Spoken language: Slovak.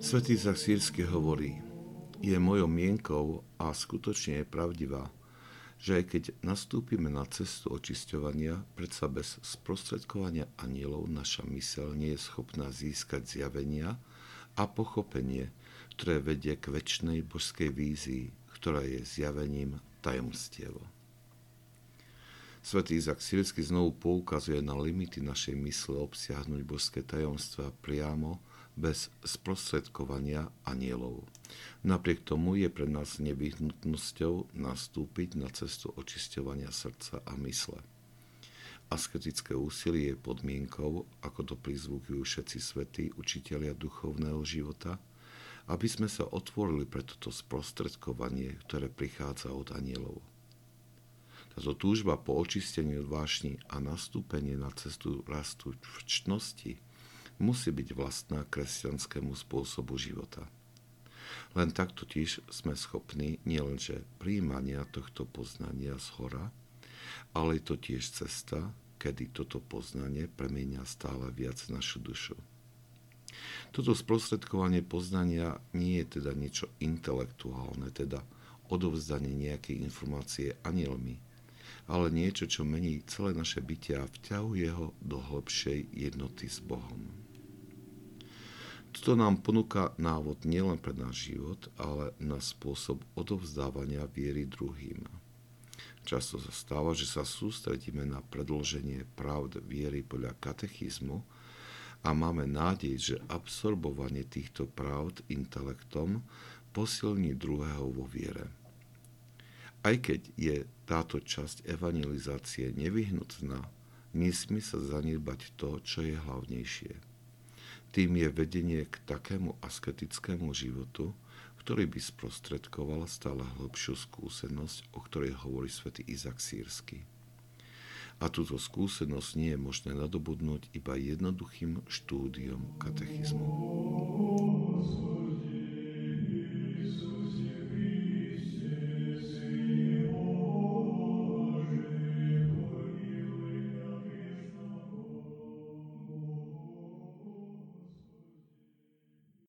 Svetý Sírsky hovorí, je mojou mienkou a skutočne je pravdivá, že aj keď nastúpime na cestu očisťovania, predsa bez sprostredkovania anielov naša mysel nie je schopná získať zjavenia a pochopenie, ktoré vedie k väčšnej božskej vízii, ktorá je zjavením tajomstiev. Svetý Izak Sírsky znovu poukazuje na limity našej mysle obsiahnuť božské tajomstva priamo bez sprostredkovania anielov. Napriek tomu je pre nás nevyhnutnosťou nastúpiť na cestu očisťovania srdca a mysle. Asketické úsilie je podmienkou, ako to prizvukujú všetci svetí učitelia duchovného života, aby sme sa otvorili pre toto sprostredkovanie, ktoré prichádza od anielov. Táto túžba po očistení od vášni a nastúpenie na cestu rastu v čnosti musí byť vlastná kresťanskému spôsobu života. Len tak totiž sme schopní nielenže príjmania tohto poznania z hora, ale je to tiež cesta, kedy toto poznanie premenia stále viac našu dušu. Toto sprostredkovanie poznania nie je teda niečo intelektuálne, teda odovzdanie nejakej informácie anielmi, ale niečo, čo mení celé naše bytie a vťahuje ho do hĺbšej jednoty s Bohom. Toto nám ponúka návod nielen pre náš život, ale na spôsob odovzdávania viery druhým. Často sa stáva, že sa sústredíme na predloženie pravd viery podľa katechizmu a máme nádej, že absorbovanie týchto pravd intelektom posilní druhého vo viere. Aj keď je táto časť evangelizácie nevyhnutná, nesmí sa zanedbať to, čo je hlavnejšie. Tým je vedenie k takému asketickému životu, ktorý by sprostredkoval stále hlbšiu skúsenosť, o ktorej hovorí svätý Izak Sírsky. A túto skúsenosť nie je možné nadobudnúť iba jednoduchým štúdiom katechizmu.